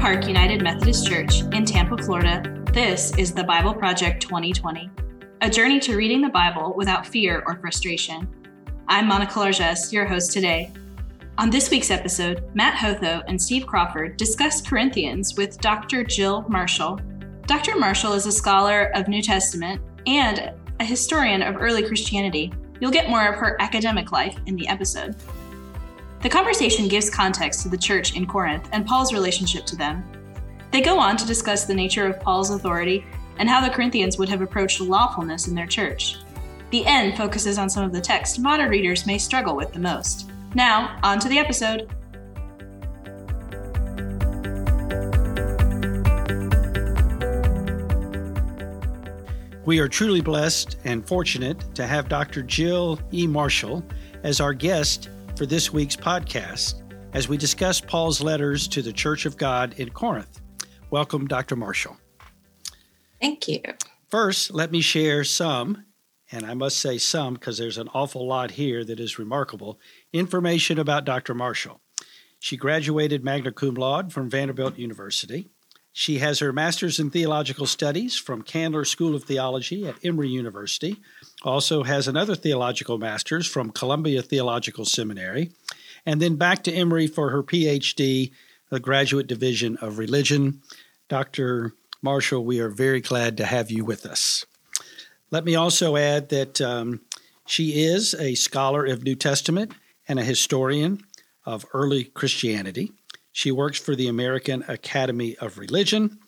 Park United Methodist Church in Tampa, Florida, this is the Bible Project 2020, a journey to reading the Bible without fear or frustration. I'm Monica Largess, your host today. On this week's episode, Mat Hotho and Steve Crawford discuss Corinthians with Dr. Jill Marshall. Dr. Marshall is a scholar of New Testament and a historian of early Christianity. You'll get more of her academic life in the episode. The conversation gives context to the church in Corinth and Paul's relationship to them. They go on to discuss the nature of Paul's authority and how the Corinthians would have approached lawfulness in their church. The end focuses on some of the text modern readers may struggle with the most. Now, on to the episode. We are truly blessed and fortunate to have Dr. Jill E. Marshall as our guest for this week's podcast as we discuss Paul's letters to the Church of God in Corinth. Welcome, Dr. Marshall. Thank you. First, let me share some, and I must say some because there's an awful lot here that is remarkable, information about Dr. Marshall. She graduated magna cum laude from Vanderbilt University. She has her master's in theological studies from Candler School of Theology at Emory University, also has another theological master's from Columbia Theological Seminary, and then back to Emory for her PhD, the Graduate Division of Religion. Dr. Marshall, we are very glad to have you with us. Let me also add that um, she is a scholar of New Testament and a historian of early Christianity. She works for the American Academy of Religion.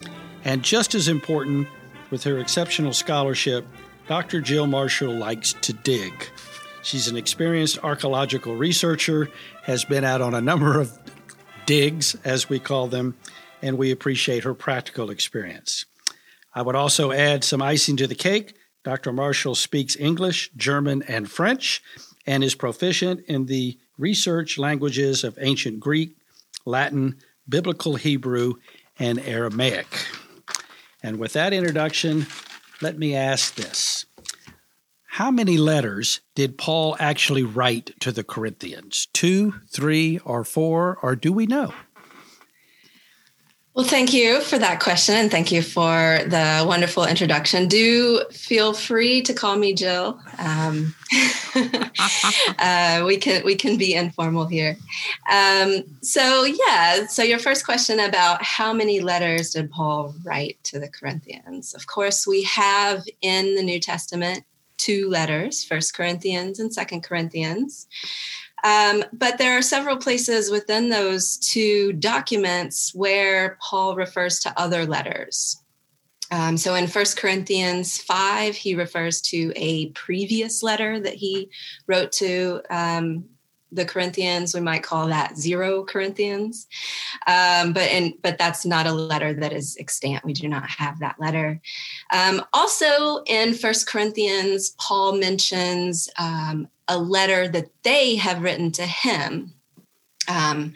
And just as important, with her exceptional scholarship, Dr. Jill Marshall likes to dig. She's an experienced archaeological researcher, has been out on a number of digs, as we call them, and we appreciate her practical experience. I would also add some icing to the cake. Dr. Marshall speaks English, German, and French, and is proficient in the research languages of ancient Greek, Latin, Biblical Hebrew, and Aramaic. And with that introduction, let me ask this How many letters did Paul actually write to the Corinthians? Two, three, or four, or do we know? Well, thank you for that question and thank you for the wonderful introduction. Do feel free to call me Jill. Um, uh, we can we can be informal here. Um, so yeah, so your first question about how many letters did Paul write to the Corinthians? Of course, we have in the New Testament two letters, First Corinthians and Second Corinthians. Um, but there are several places within those two documents where Paul refers to other letters. Um, so in First Corinthians 5, he refers to a previous letter that he wrote to um, the Corinthians. We might call that zero Corinthians, um, but in, but that's not a letter that is extant. We do not have that letter. Um, also, in First Corinthians, Paul mentions um, a letter that they have written to him. Um,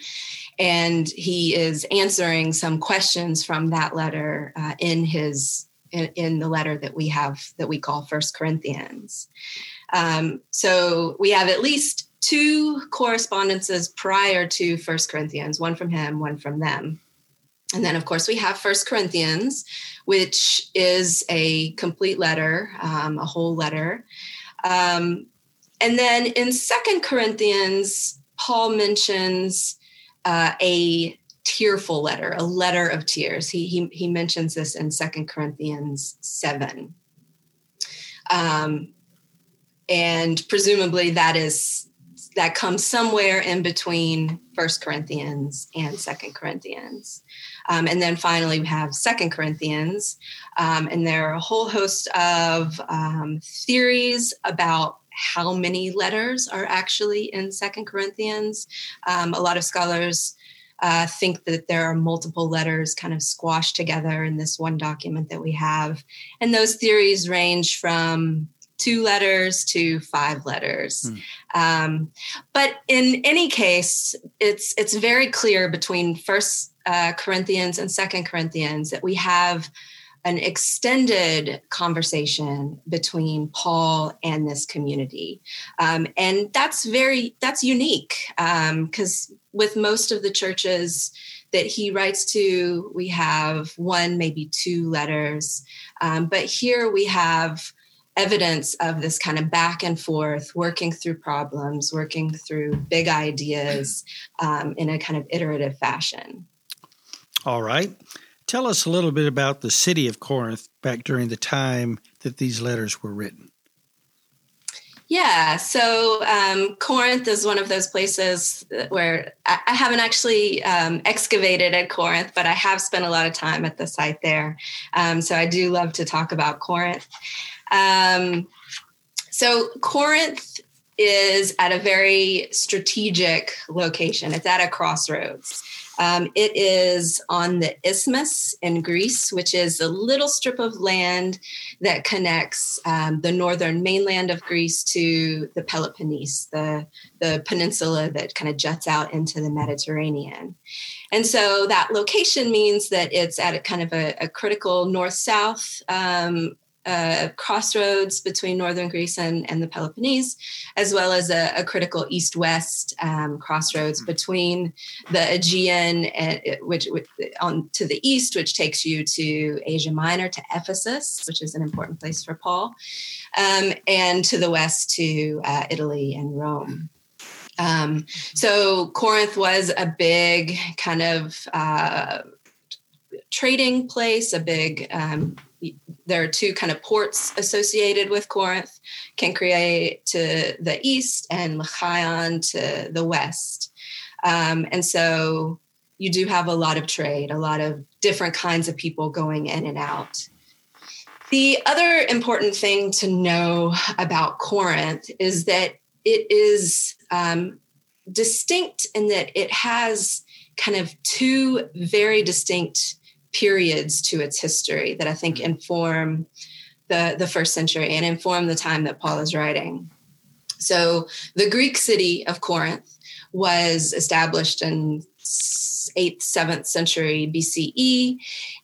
and he is answering some questions from that letter uh, in his in, in, the letter that we have that we call First Corinthians. Um, so we have at least two correspondences prior to First Corinthians, one from him, one from them. And then, of course, we have First Corinthians, which is a complete letter, um, a whole letter. Um, and then in Second Corinthians, Paul mentions uh, a tearful letter, a letter of tears. He, he, he mentions this in Second Corinthians 7. Um, and presumably that is that comes somewhere in between First Corinthians and Second Corinthians. Um, and then finally, we have Second Corinthians, um, and there are a whole host of um, theories about how many letters are actually in Second Corinthians. Um, a lot of scholars uh, think that there are multiple letters kind of squashed together in this one document that we have, and those theories range from two letters to five letters. Hmm. Um, but in any case, it's it's very clear between First uh, Corinthians and Second Corinthians that we have an extended conversation between Paul and this community, um, and that's very that's unique because um, with most of the churches that he writes to, we have one, maybe two letters. Um, but here we have evidence of this kind of back and forth, working through problems, working through big ideas um, in a kind of iterative fashion. All right. Tell us a little bit about the city of Corinth back during the time that these letters were written. Yeah, so um, Corinth is one of those places where I, I haven't actually um, excavated at Corinth, but I have spent a lot of time at the site there. Um, so I do love to talk about Corinth. Um, so Corinth is at a very strategic location. It's at a crossroads. Um, it is on the isthmus in Greece, which is a little strip of land that connects um, the northern mainland of Greece to the Peloponnese, the, the peninsula that kind of juts out into the Mediterranean. And so that location means that it's at a kind of a, a critical north south um, uh, crossroads between northern Greece and, and the Peloponnese, as well as a, a critical east west um, crossroads hmm. between the Aegean, and, which, which, on to the east, which takes you to Asia Minor, to Ephesus, which is an important place for Paul, um, and to the west to uh, Italy and Rome. Um, so Corinth was a big kind of uh, trading place, a big um, there are two kind of ports associated with Corinth, Cenchreae to the east and Lechaion to the west. Um, and so you do have a lot of trade, a lot of different kinds of people going in and out. The other important thing to know about Corinth is that it is um, distinct in that it has kind of two very distinct periods to its history that I think mm-hmm. inform the, the first century and inform the time that Paul is writing. So the Greek city of Corinth was established in 8th, 7th century BCE,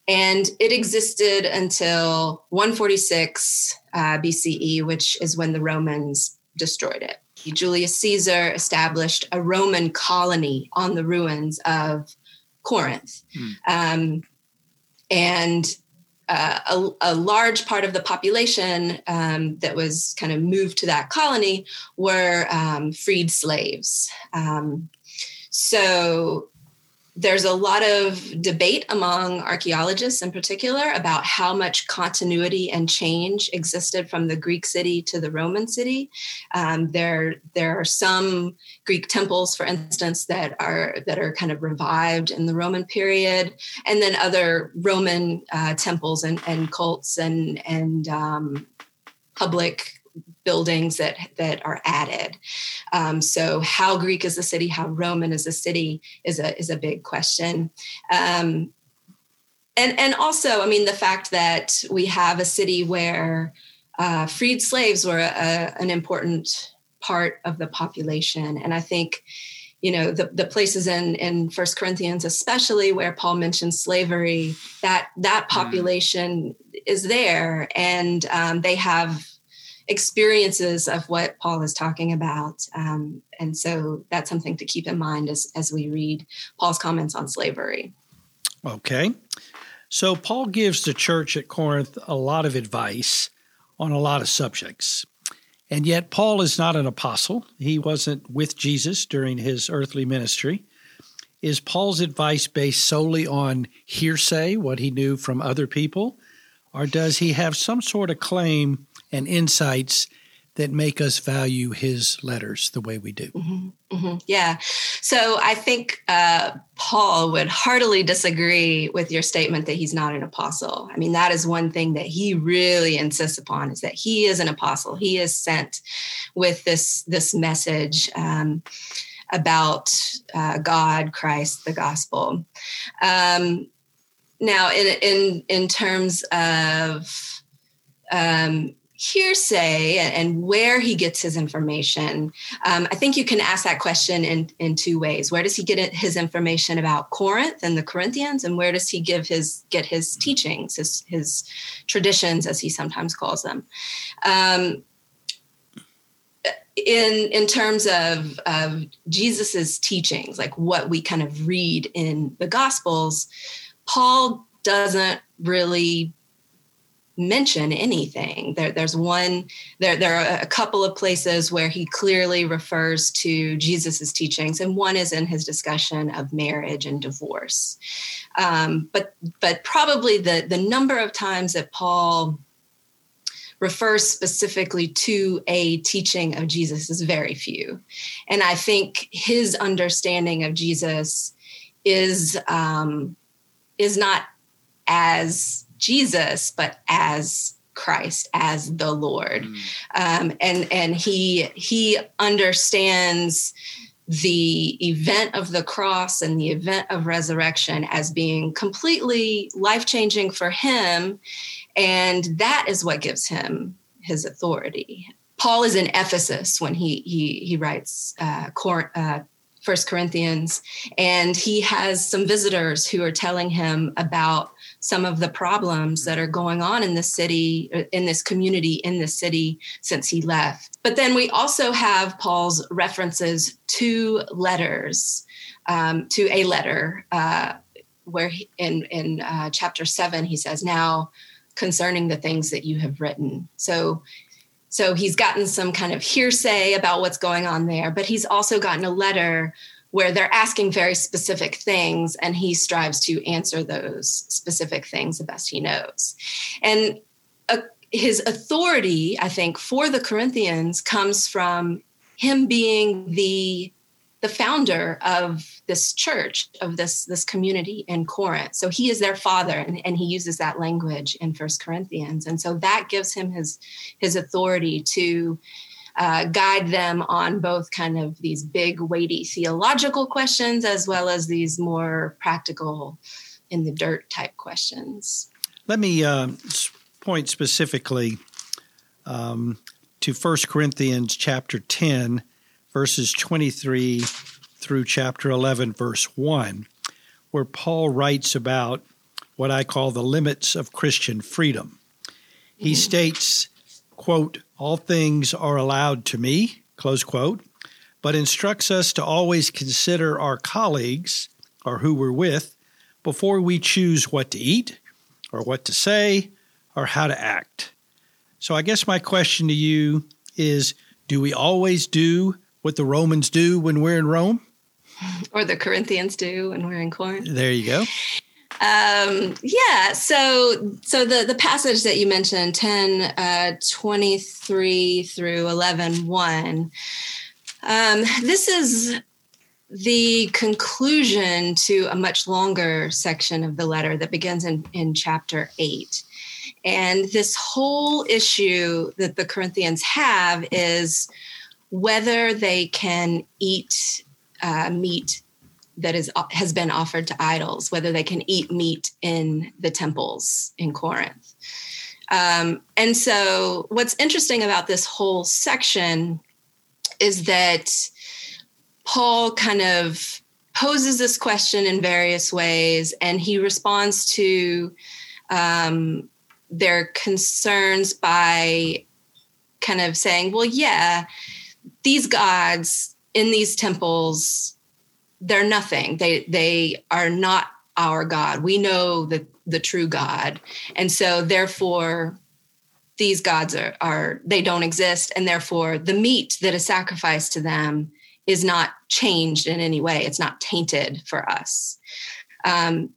and it existed until 146 uh, BCE, which is when the Romans destroyed it. Julius Caesar established a Roman colony on the ruins of Corinth. Mm. Um, and uh, a, a, large part of the population um, that was kind of moved to that colony were um, freed slaves. Um, so there's a lot of debate among archaeologists in particular about how much continuity and change existed from the Greek city to the Roman city. Um, there, there are some Greek temples, for instance, that are that are kind of revived in the Roman period, and then other Roman uh, temples and, and cults and and um, public buildings that that are added. Um, so how Greek is the city, how Roman is the city is a is a big question. Um, and and also, I mean, the fact that we have a city where uh, freed slaves were a, an important part of the population, and I think you know the, the places in in first corinthians especially where paul mentions slavery that that mm. population mm. is there and um, they have experiences of what Paul is talking about. Um, and so that's something to keep in mind as, as we read Paul's comments on slavery. Okay. So Paul gives the church at Corinth a lot of advice on a lot of subjects. And yet, Paul is not an apostle. He wasn't with Jesus during his earthly ministry. Is Paul's advice based solely on hearsay, what he knew from other people? Or does he have some sort of claim and insights that make us value his letters the way we do. Mm-hmm, mm-hmm, yeah. So I think uh, Paul would heartily disagree with your statement that he's not an apostle. I mean, that is one thing that he really insists upon is that he is an apostle. He is sent with this this message. Um, about uh, God, Christ, the gospel. Um, now, in in in terms of um, hearsay and where he gets his information, um, I think you can ask that question in, in two ways. Where does he get his information about Corinth and the Corinthians, and where does he give his get his teachings, his his traditions, as he sometimes calls them? Um, in in terms of of jesus's teachings like what we kind of read in the gospels paul doesn't really mention anything there, there's one there there are a couple of places where he clearly refers to jesus's teachings and one is in his discussion of marriage and divorce um, but but probably the the number of times that paul refers specifically to a teaching of Jesus is very few. And I think his understanding of Jesus is um, is not as Jesus, but as Christ, as the Lord, mm. um, and and he he understands the event of the cross and the event of resurrection as being completely life changing for him and that is what gives him his authority. Paul is in Ephesus when he he he writes uh, Cor- uh, First Corinthians, and he has some visitors who are telling him about some of the problems that are going on in the city, uh, in this community, in the city since he left. But then we also have Paul's references to letters, um, to a letter, uh, where he, in in uh, chapter seven he says, "Now concerning the things that you have written. So so he's gotten some kind of hearsay about what's going on there, but he's also gotten a letter where they're asking very specific things and he strives to answer those specific things the best he knows. And uh, his authority, I think, for the Corinthians comes from him being the the founder of this church of this this community in corinth so he is their father and, and he uses that language in first corinthians and so that gives him his his authority to uh, guide them on both kind of these big weighty theological questions as well as these more practical in the dirt type questions let me uh, point specifically um, to First corinthians chapter 10 verses 23 through chapter 11, verse 1, where Paul writes about what I call the limits of Christian freedom. He states, quote, all things are allowed to me, close quote, but instructs us to always consider our colleagues or who we're with before we choose what to eat or what to say or how to act. So I guess my question to you is do we always do what the Romans do when we're in Rome? Or the Corinthians do when we're in Corinth. There you go. Um, yeah, so so the the passage that you mentioned, 10 uh, 23 through 11 1, um, this is the conclusion to a much longer section of the letter that begins in, in chapter 8. And this whole issue that the Corinthians have is whether they can eat uh, meat that is has been offered to idols, whether they can eat meat in the temples in Corinth. Um, and so, what's interesting about this whole section is that Paul kind of poses this question in various ways, and he responds to um, their concerns by kind of saying, well, yeah, these gods in these temples they're nothing. They they are not our god. We know the the true god. And so therefore these gods are are they don't exist. And therefore the meat that is sacrificed to them is not changed in any way. It's not tainted for us. Um,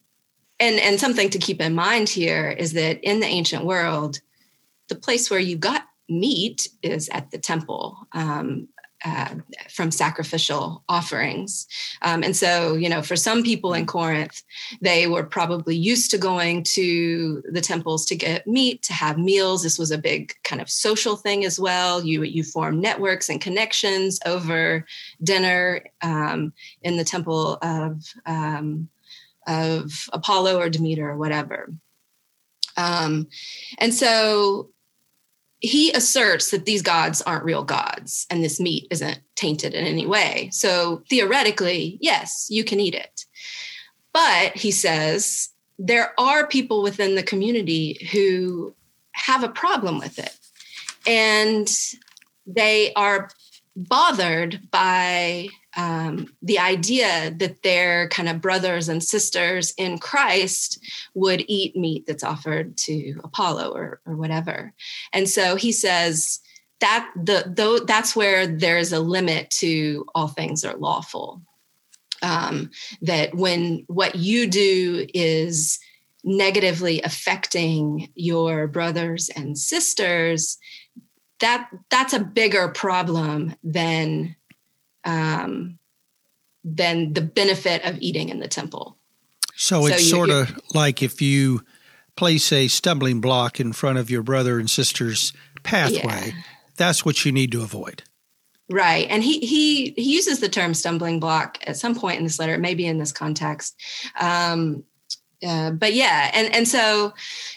and and something to keep in mind here is that in the ancient world the place where you got meat is at the temple. Um, uh, from sacrificial offerings. Um, and so, you know, for some people in Corinth, they were probably used to going to the temples to get meat, to have meals. This was a big kind of social thing as well. You you form networks and connections over dinner um, in the temple of um, of Apollo or Demeter or whatever. Um, and so he asserts that these gods aren't real gods and this meat isn't tainted in any way. So theoretically, yes, you can eat it. But he says there are people within the community who have a problem with it. And they are bothered by um, the idea that their kind of brothers and sisters in Christ would eat meat that's offered to Apollo or, or whatever. And so he says that the though that's where there's a limit to all things are lawful. Um, that when what you do is negatively affecting your brothers and sisters, that that's a bigger problem than um, than the benefit of eating in the temple. So, so it's sort of like if you place a stumbling block in front of your brother and sister's pathway, yeah. that's what you need to avoid. Right. And he he he uses the term stumbling block at some point in this letter, maybe in this context. Um, but yeah, and and so,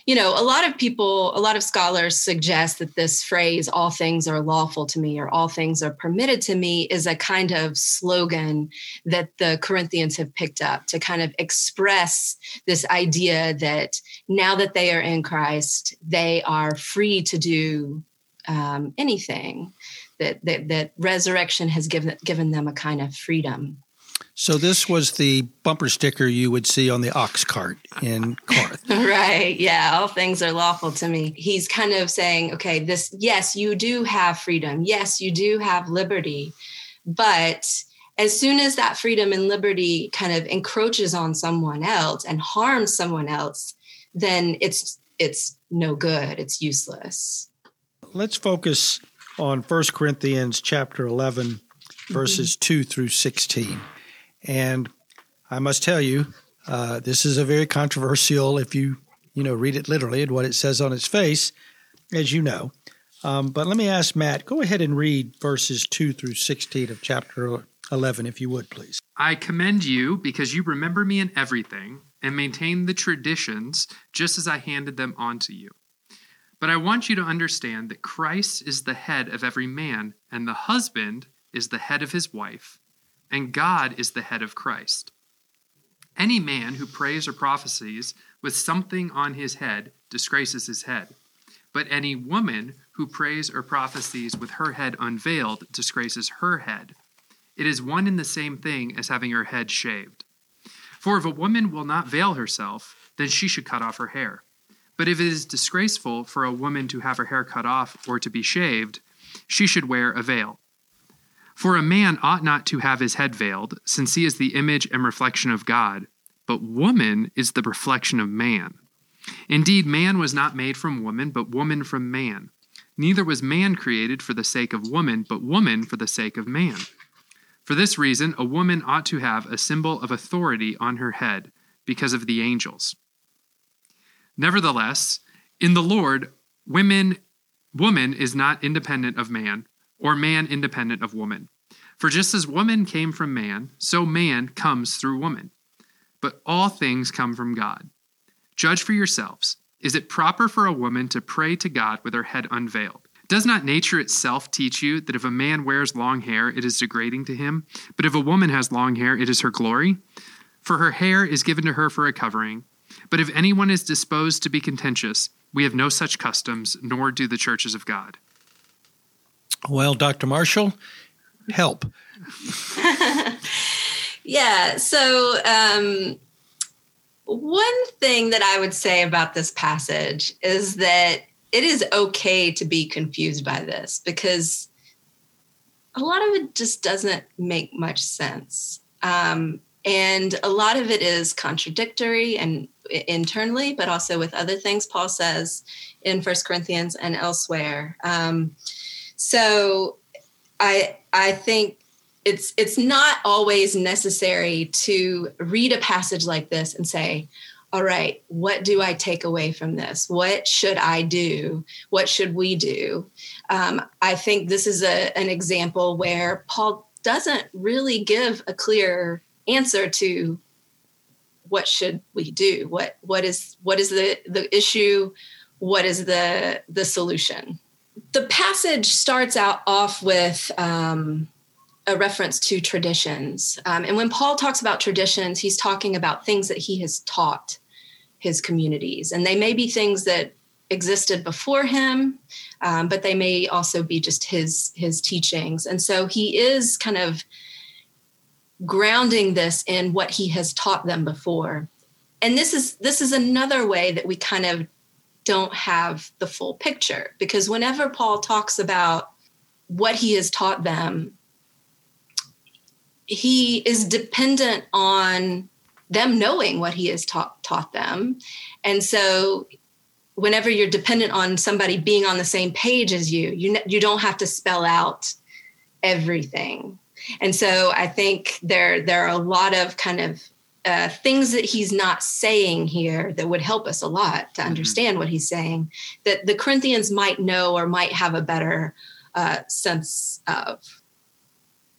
you know, a lot of people, a lot of scholars suggest that this phrase "all things are lawful to me" or "all things are permitted to me" is a kind of slogan that the Corinthians have picked up to kind of express this idea that now that they are in Christ, they are free to do um, anything. That, that that resurrection has given given them a kind of freedom. So this was the bumper sticker you would see on the ox cart in Corinth. right. Yeah. All things are lawful to me. He's kind of saying, okay, this, yes, you do have freedom. Yes, you do have liberty. But as soon as that freedom and liberty kind of encroaches on someone else and harms someone else, then it's it's no good. It's useless. Let's focus on 1 Corinthians chapter 11 verses mm-hmm. 2 through 16. And I must tell you, uh, this is a very controversial, if you you know read it literally and what it says on its face, as you know. Um, but let me ask Mat, go ahead and read verses 2 through 16 of chapter 11, if you would, please. I commend you because you remember me in everything and maintain the traditions just as I handed them on to you. But I want you to understand that Christ is the head of every man, and the husband is the head of his wife and God is the head of Christ. Any man who prays or prophesies with something on his head disgraces his head. But any woman who prays or prophesies with her head unveiled disgraces her head. It is one and the same thing as having her head shaved. For if a woman will not veil herself, then she should cut off her hair. But if it is disgraceful for a woman to have her hair cut off or to be shaved, she should wear a veil. For a man ought not to have his head veiled, since he is the image and reflection of God, but woman is the reflection of man. Indeed, man was not made from woman, but woman from man. Neither was man created for the sake of woman, but woman for the sake of man. For this reason, a woman ought to have a symbol of authority on her head, because of the angels. Nevertheless, in the Lord, women, woman is not independent of man or man independent of woman. For just as woman came from man, so man comes through woman. But all things come from God. Judge for yourselves. Is it proper for a woman to pray to God with her head unveiled? Does not nature itself teach you that if a man wears long hair, it is degrading to him? But if a woman has long hair, it is her glory? For her hair is given to her for a covering. But if anyone is disposed to be contentious, we have no such customs, nor do the churches of God. Well, Dr. Marshall, help. yeah. So, um, one thing that I would say about this passage is that it is okay to be confused by this because a lot of it just doesn't make much sense. Um, and a lot of it is contradictory and internally, but also with other things Paul says in First Corinthians and elsewhere. Um, so I I think it's it's not always necessary to read a passage like this and say, all right, what do I take away from this? What should I do? What should we do? Um, I think this is a, an example where Paul doesn't really give a clear answer to what should we do what what is what is the the issue what is the the solution the passage starts out off with um, a reference to traditions. Um, and when Paul talks about traditions, he's talking about things that he has taught his communities. And they may be things that existed before him, um, but they may also be just his his teachings. And so he is kind of grounding this in what he has taught them before. And this is this is another way that we kind of don't have the full picture because whenever Paul talks about what he has taught them, he is dependent on them knowing what he has taught taught them. And so whenever you're dependent on somebody being on the same page as you, you you don't have to spell out everything. And so I think there there are a lot of kind of uh, things that he's not saying here that would help us a lot to mm-hmm. understand mm-hmm. what he's saying that the Corinthians might know or might have a better uh, sense of.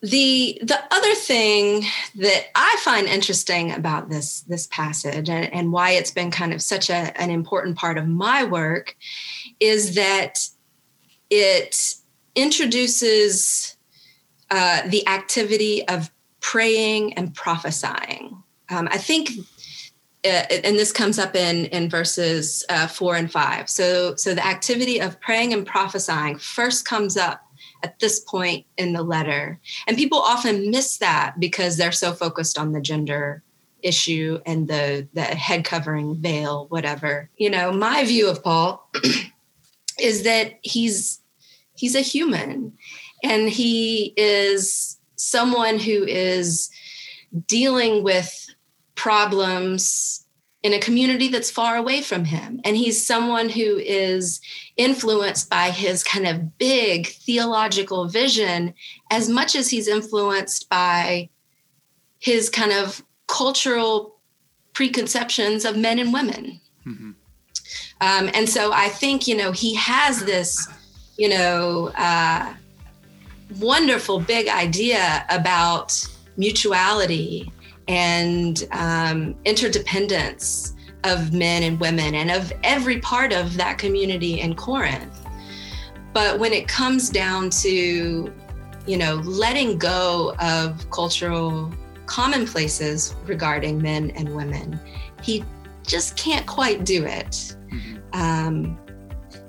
The the other thing that I find interesting about this this passage and, and why it's been kind of such a, an important part of my work is that it introduces uh, the activity of praying and prophesying. Um, I think, uh, and this comes up in in verses uh, four and five. So, so the activity of praying and prophesying first comes up at this point in the letter, and people often miss that because they're so focused on the gender issue and the the head covering veil, whatever. You know, my view of Paul is that he's he's a human and he is someone who is dealing with problems in a community that's far away from him. And he's someone who is influenced by his kind of big theological vision as much as he's influenced by his kind of cultural preconceptions of men and women. Mm-hmm. Um, and so I think, you know, he has this, you know, uh, wonderful big idea about mutuality and um, interdependence of men and women and of every part of that community in Corinth. But when it comes down to, you know, letting go of cultural commonplaces regarding men and women, he just can't quite do it. Mm-hmm. Um,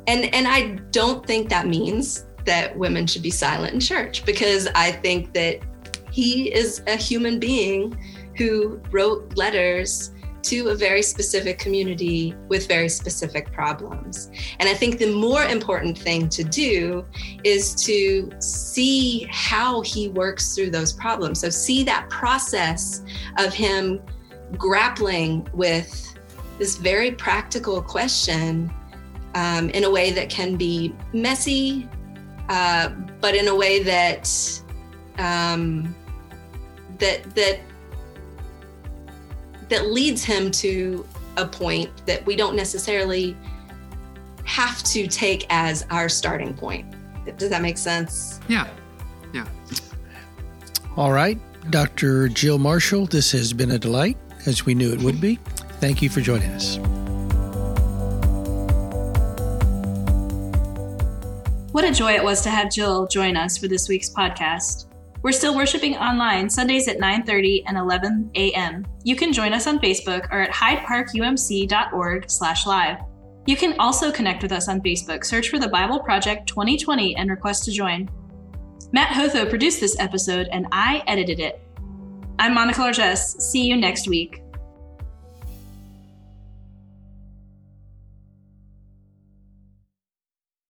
and and I don't think that means that women should be silent in church because I think that he is a human being who wrote letters to a very specific community with very specific problems. And I think the more important thing to do is to see how he works through those problems. So, see that process of him grappling with this very practical question um, in a way that can be messy uh, but in a way that um, that that that leads him to a point that we don't necessarily have to take as our starting point. Does that make sense? Yeah. Yeah. All right. Dr. Jill Marshall, this has been a delight, as we knew it would be. Thank you for joining us. What a joy it was to have Jill join us for this week's podcast. We're still worshiping online Sundays at 9:30 and 11 a.m. You can join us on Facebook or at hydeparkumc.org/live. You can also connect with us on Facebook. Search for the Bible Project 2020 and request to join. Mat Hotho produced this episode and I edited it. I'm Monica Largess. See you next week.